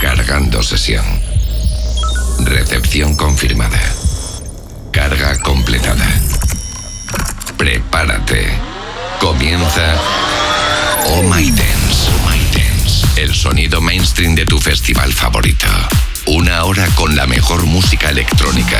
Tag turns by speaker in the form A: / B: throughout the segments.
A: Cargando sesión. Recepción confirmada. Carga completada. Prepárate. Comienza Oh My Dance. Oh My Dance. El sonido mainstream de tu festival favorito. Una hora con la mejor música electrónica.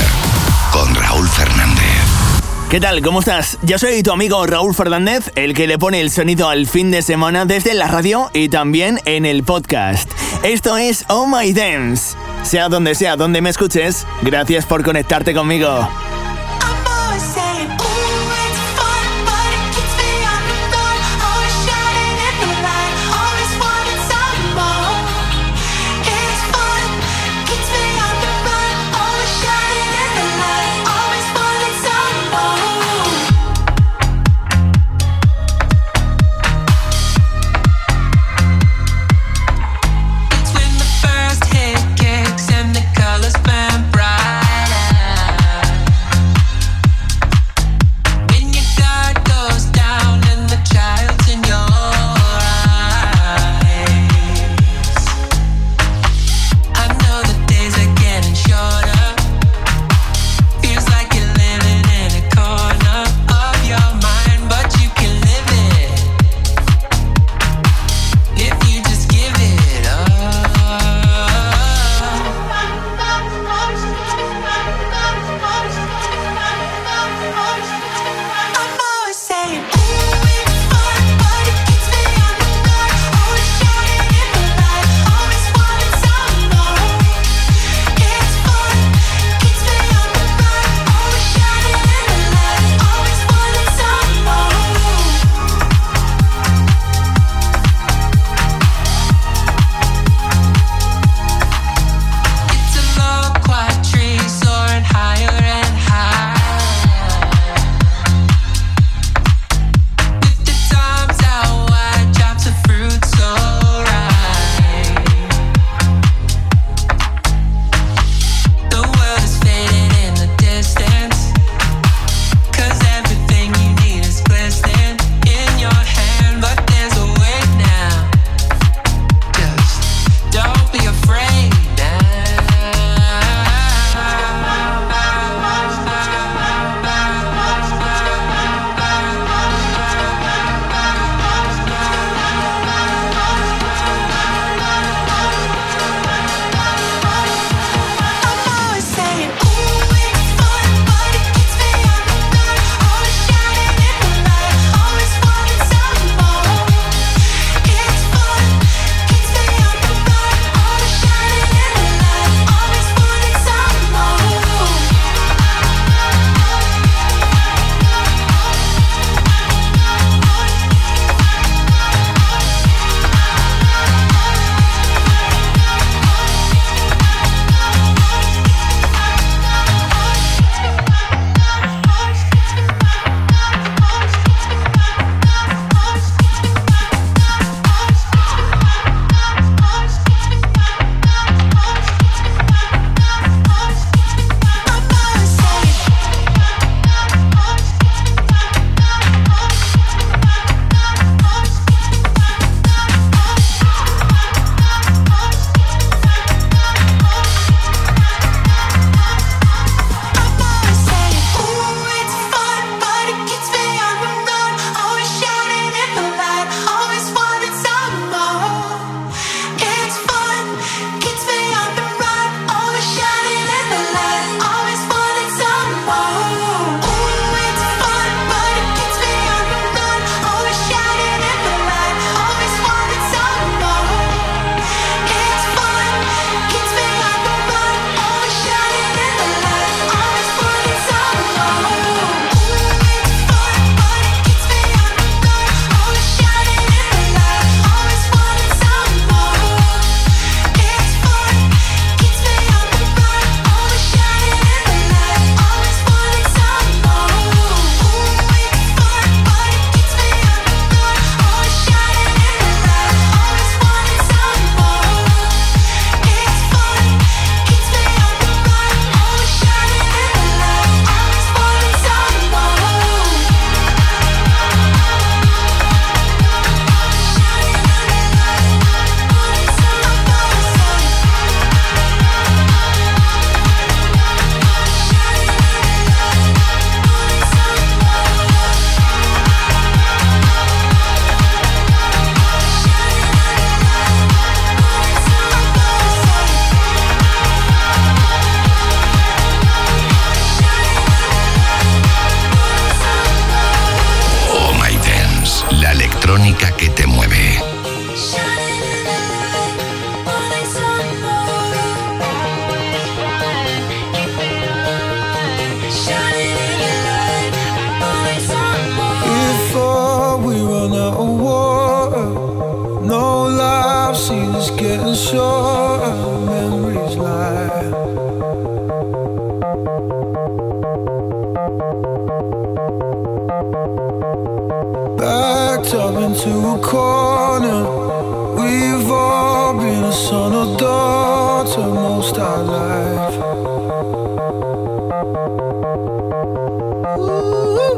A: Con Raúl Fernández.
B: ¿Qué tal? ¿Cómo estás? Yo soy tu amigo Raúl Fernández, el que le pone el sonido al fin de semana desde la radio y también en el podcast. Esto es Oh My Dance. Sea donde sea, donde me escuches, gracias por conectarte conmigo.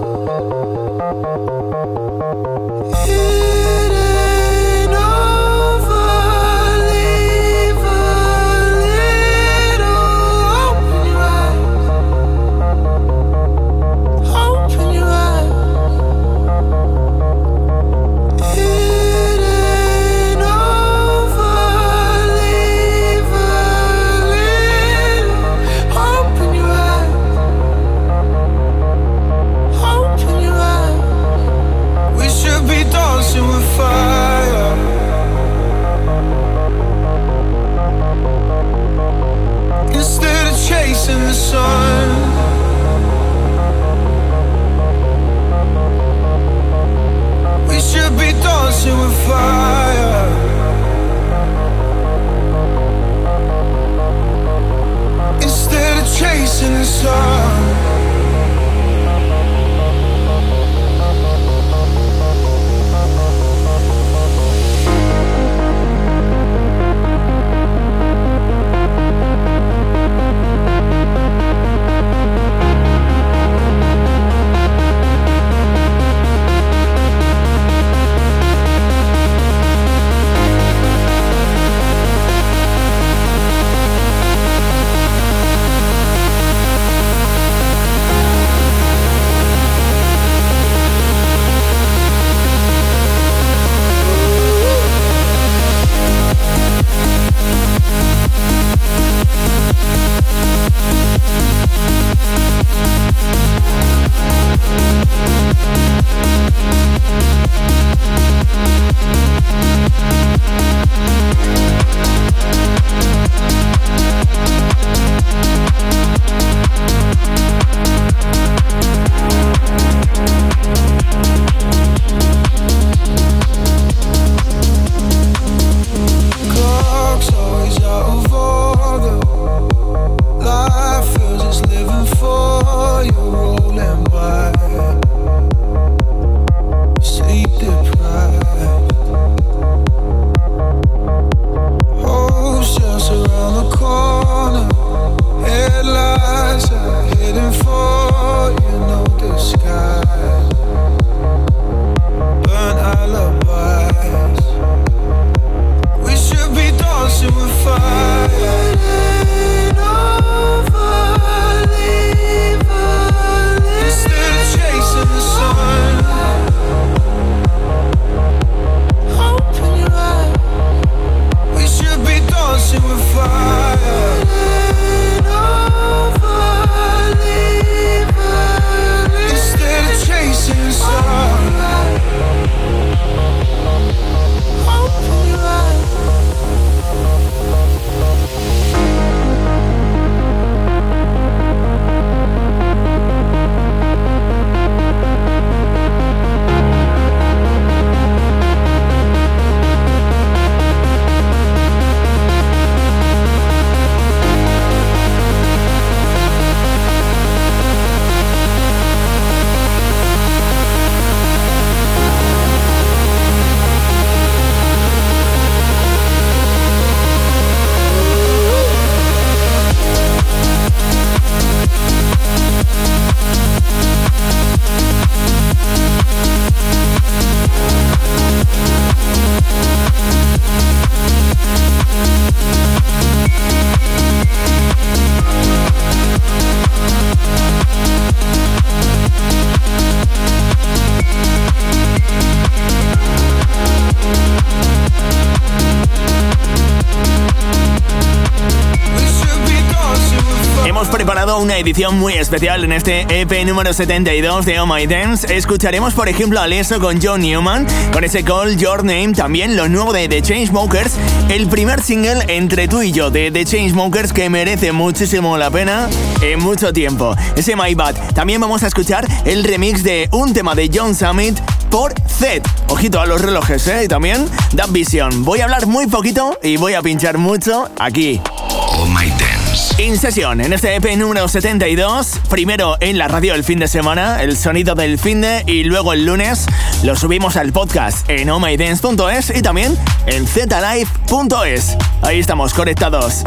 C: It edición muy especial en este EP número 72 de Oh My Dance. Escucharemos, por ejemplo, a Leso con John Newman, con ese Call Your Name, también lo nuevo de The Chainsmokers, el primer single entre tú y yo de The Chainsmokers que merece muchísimo la pena en mucho tiempo. Ese My Bad. También vamos a escuchar el remix de un tema de John Summit por Z. Ojito a los relojes, ¿eh? Y también Da Vision. Voy a hablar muy poquito y voy a pinchar mucho aquí.
A: Oh My.
C: In sesión, en este EP número 72. Primero en la radio el fin de semana, el sonido del fin de, y luego el lunes lo subimos al podcast en ohmydance.es y también en zlive.es. Ahí estamos conectados.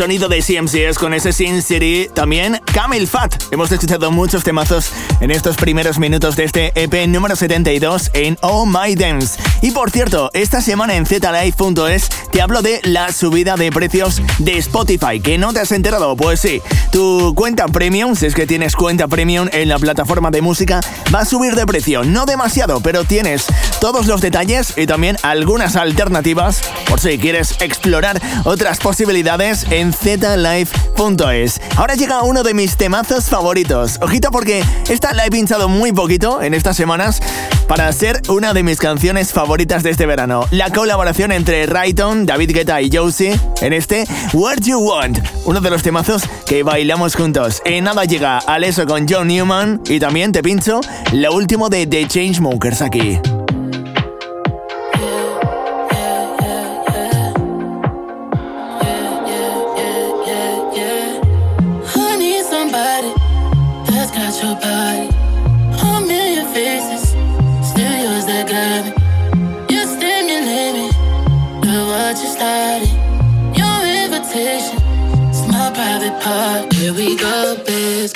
B: Sonido de CMCS con ese Sin City, también Camel Fat. Hemos escuchado muchos temazos en estos primeros minutos de este EP número 72 en Oh My Dance. Y por cierto, esta semana en zlive.es te hablo de la subida de precios de Spotify. ¿Que no te has enterado? Pues sí, tu cuenta premium, si es que tienes cuenta premium en la plataforma de música, va a subir de precio. No demasiado, pero tienes todos los detalles y también algunas alternativas por si quieres explorar otras posibilidades en zlive.es. Ahora llega uno de mis temazos favoritos. Ojito porque esta la he pinchado muy poquito en estas semanas para ser una de mis canciones favoritas de este verano. La colaboración entre Rayton, David Guetta y Josie en este What You Want, uno de los temazos que bailamos juntos. En nada llega Aleso con John Newman y también te pincho lo último de The Chainsmokers aquí.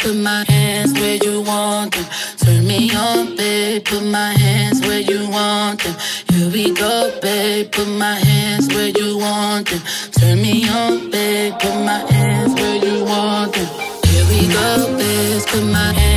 D: Put my hands where you want them. Turn me on, babe. Put my hands where you want them. Here we go, babe. Put my hands where you want them. Turn me on, babe. Put my hands where you want them. Here we go, babe. Put my hands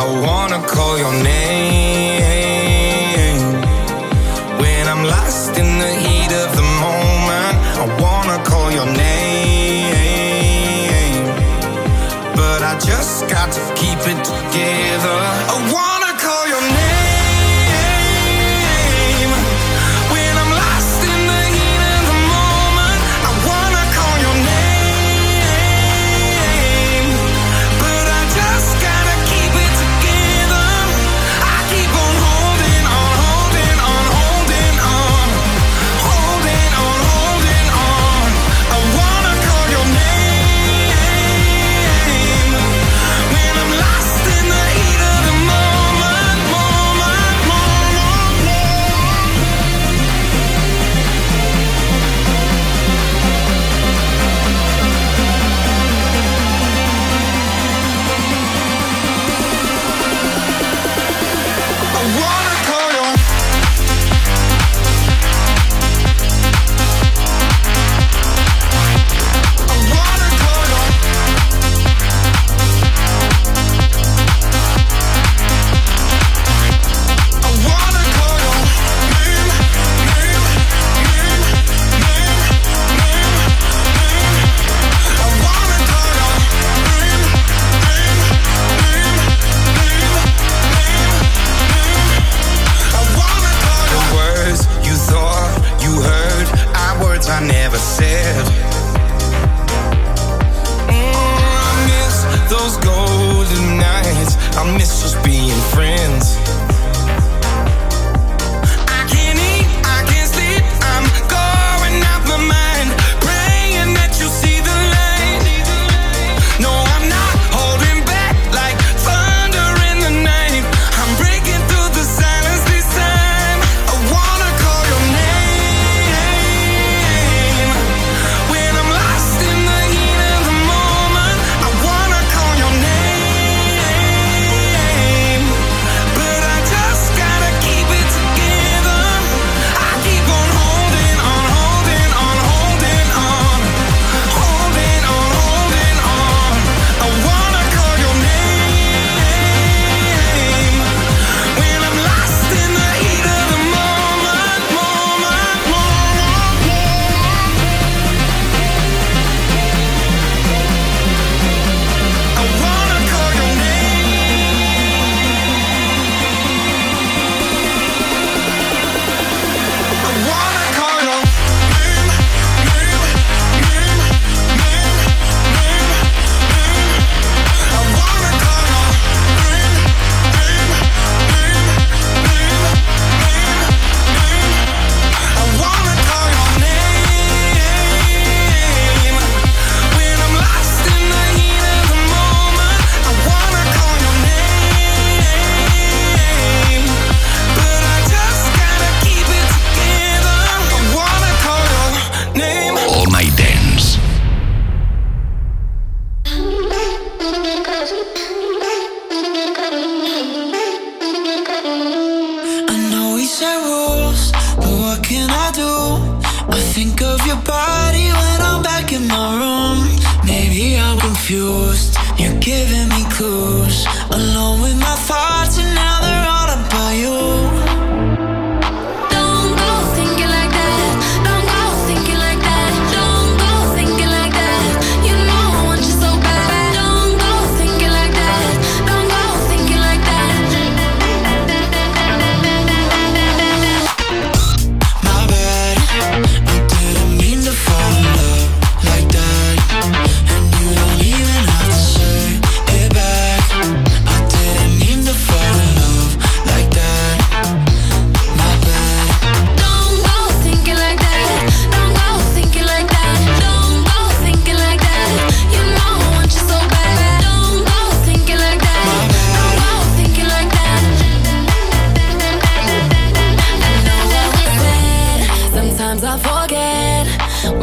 E: I wanna call your name.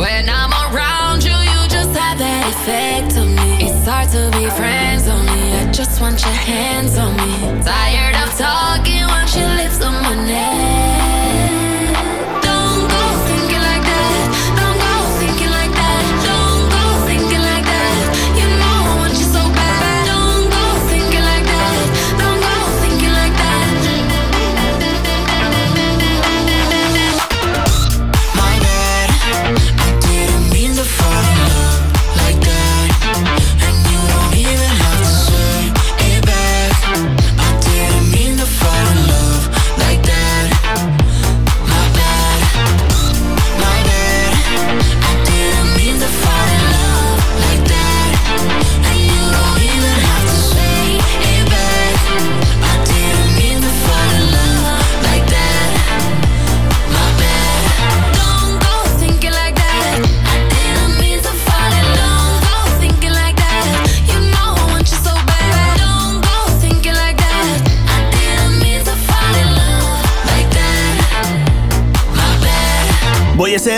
E: When I'm
F: around you, you just have that effect on me. It's hard to be friends on me. I just want your hands on me. Tired of talking, want your lips on my neck.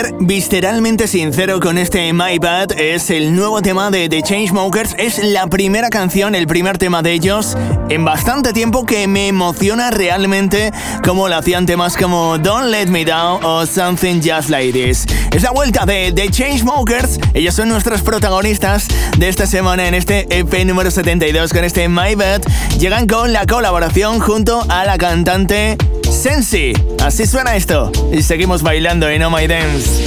B: Ser visceralmente sincero con este My Bad. Es el nuevo tema de The Chainsmokers. Es la primera canción, el primer tema de ellos en bastante tiempo que me emociona realmente como lo hacían temas como Don't Let Me Down o Something Just Like This. Es la vuelta de The Chainsmokers. Ellos son nuestros protagonistas de esta semana en este EP número 72 con este My Bad. Llegan con la colaboración junto a la cantante Sensi. Así suena esto. Y seguimos bailando en Oh My Dance.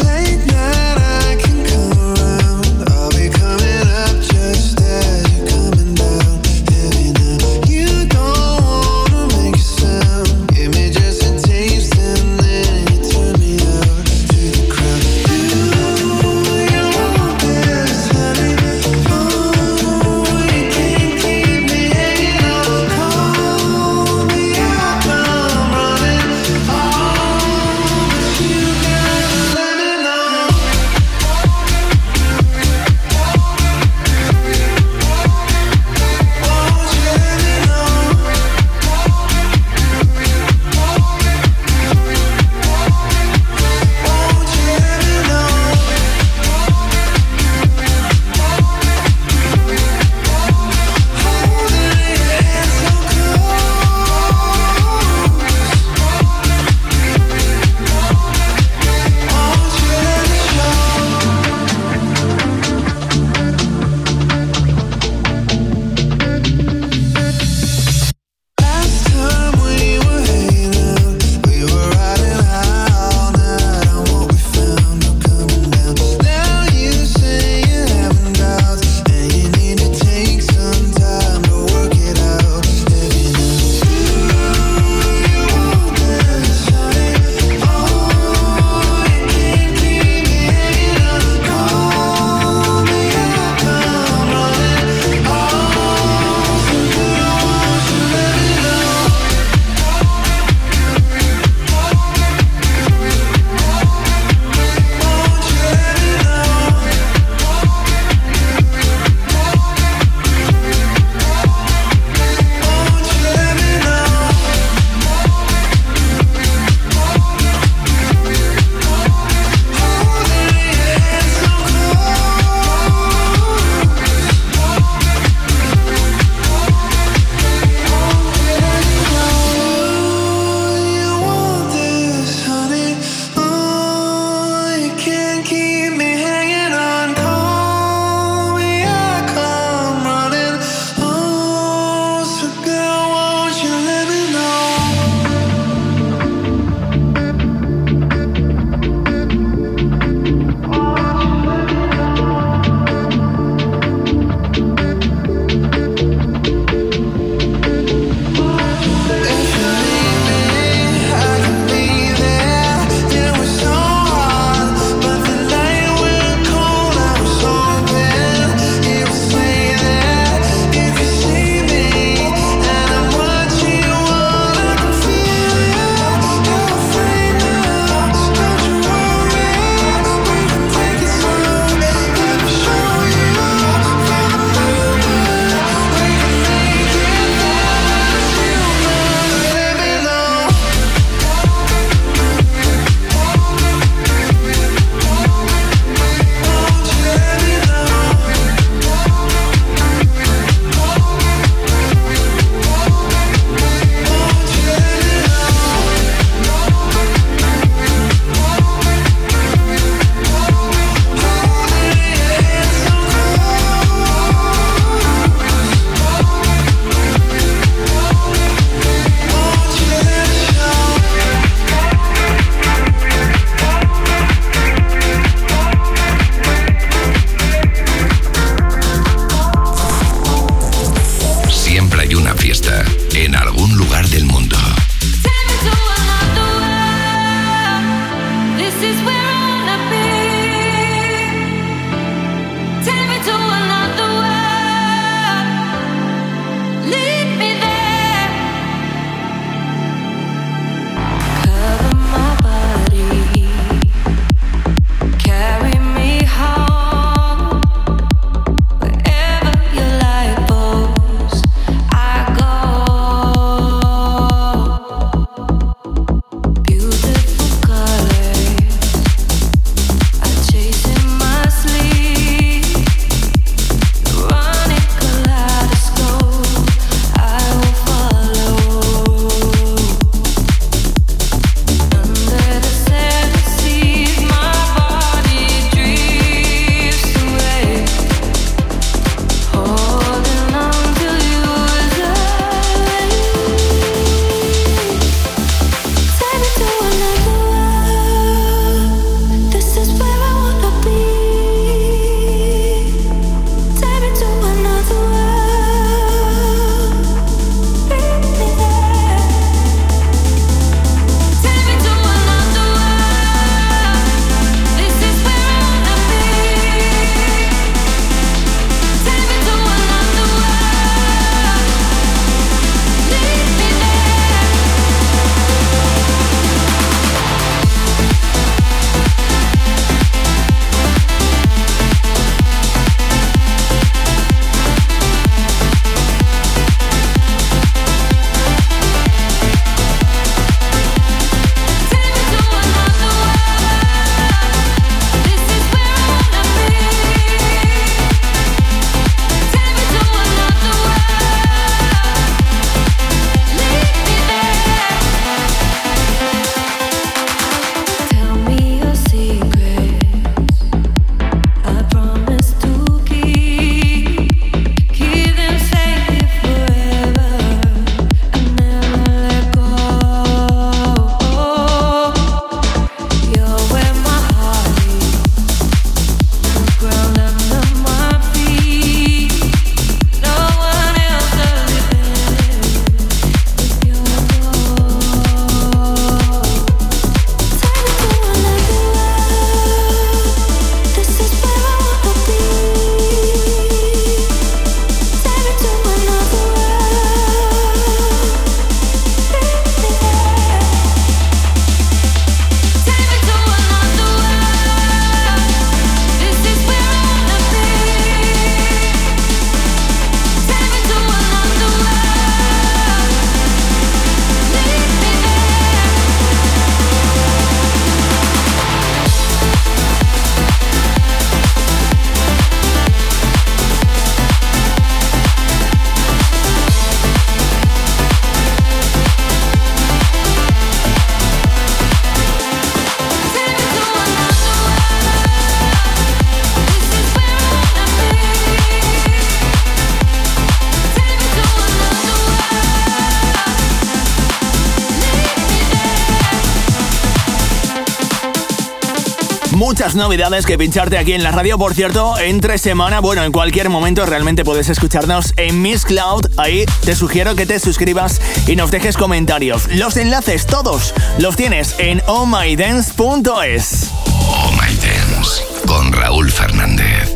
B: Muchas novedades que pincharte aquí en la radio. Por cierto, entre semana, bueno, en cualquier momento realmente puedes escucharnos en Miss Cloud. Ahí te sugiero que te suscribas y nos dejes comentarios. Los enlaces todos los tienes en ohmydance.es.
A: Oh My Dance con Raúl Fernández.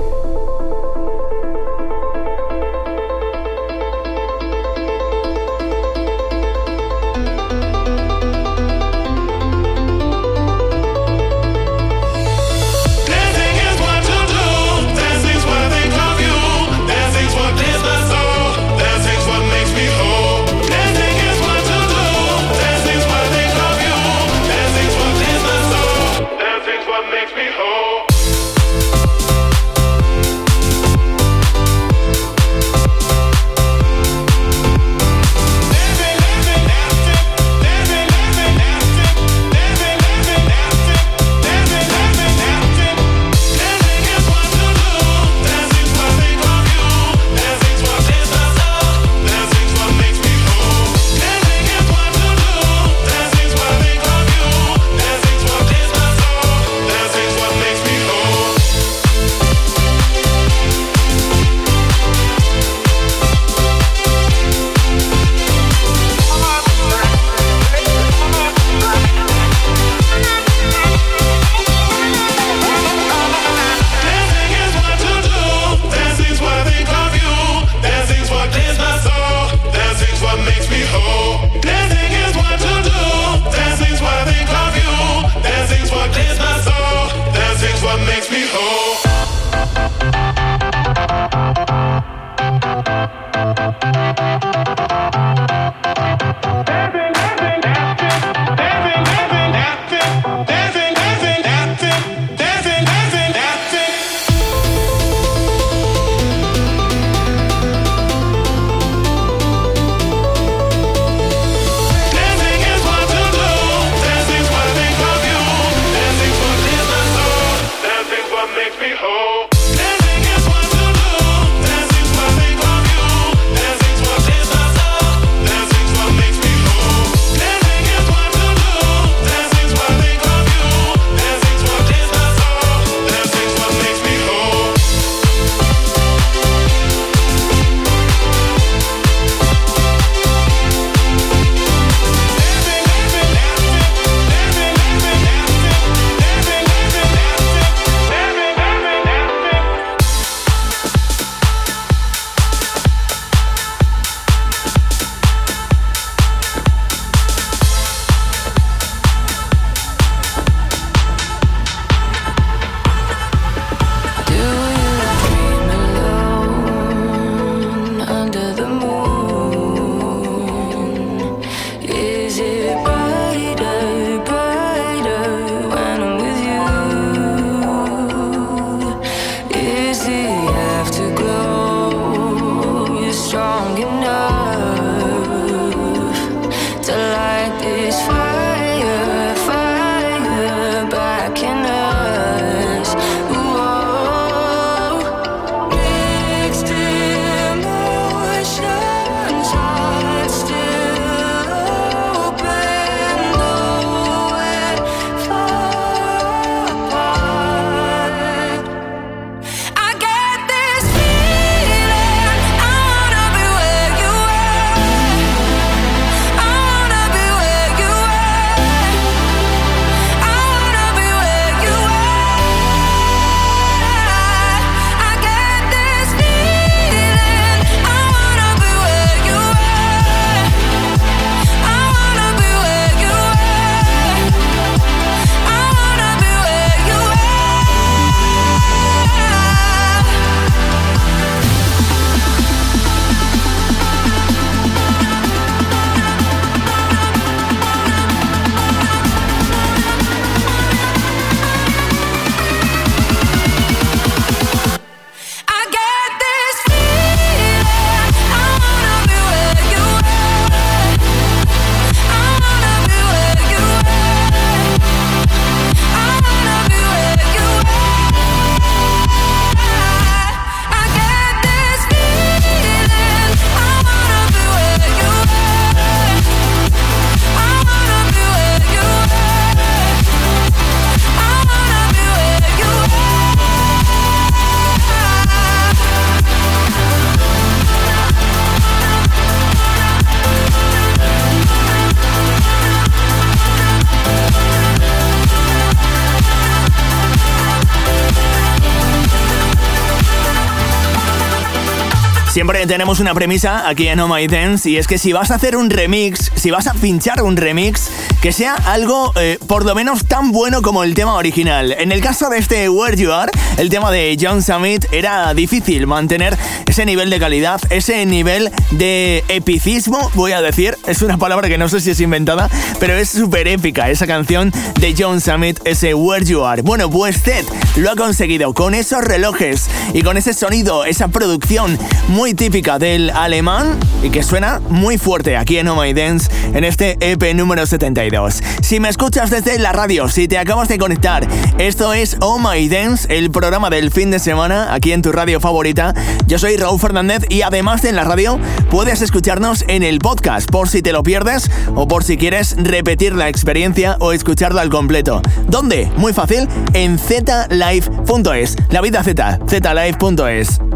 G: Una premisa aquí en Oh My Dance y es que si vas a hacer un remix, si vas a pinchar un remix, que sea algo eh, por lo menos tan bueno como el tema original. En el caso de este Where You Are, el tema de John Summit, era difícil mantener ese nivel de calidad, ese nivel de epicismo, voy a decir, es una palabra que no sé si es inventada, pero es súper épica esa canción de John Summit, ese Where You Are. Bueno, pues Ted lo ha conseguido con esos relojes y con ese sonido, esa producción muy típica del alemán y que suena muy fuerte aquí en Oh My Dance en este EP número 72. Si me escuchas desde la radio, si te acabas de conectar, esto es Oh My Dance, el programa del fin de semana aquí en tu radio favorita. Yo soy Raúl Fernández y además de en la radio puedes escucharnos en el podcast por si te lo pierdes o por si quieres repetir la experiencia o escucharla al completo. ¿Dónde? Muy fácil, en zlive.es. La vida Z, zlive.es.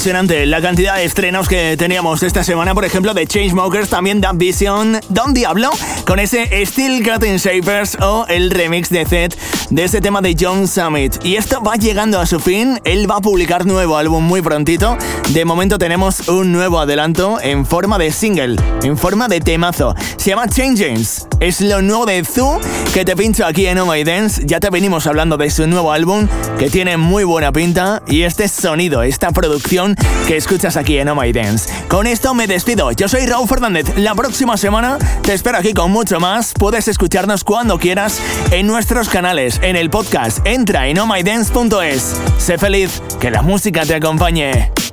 G: impresionante la cantidad de estrenos que teníamos esta semana, por ejemplo, de Chainsmokers, también Dan Vision, Don Diablo,
B: con ese Steel Cutting Shapers o el remix de Zed de ese tema de John Summit. Y esto va llegando a su fin, él va a publicar nuevo álbum muy prontito. De momento tenemos un nuevo adelanto en forma de single, en forma de temazo. Se llama Changes, es lo nuevo de Zoo que te pincho aquí en Oh My Dance. Ya te venimos hablando de su nuevo álbum que tiene muy buena pinta y este sonido, esta producción que escuchas aquí en Oh My Dance. Con esto me despido, yo soy Raúl Fernández. La próxima semana te espero aquí con mucho más. Puedes escucharnos cuando quieras en nuestros canales, en el podcast. Entra en ohmydance.es. Sé feliz, que la música te acompañe.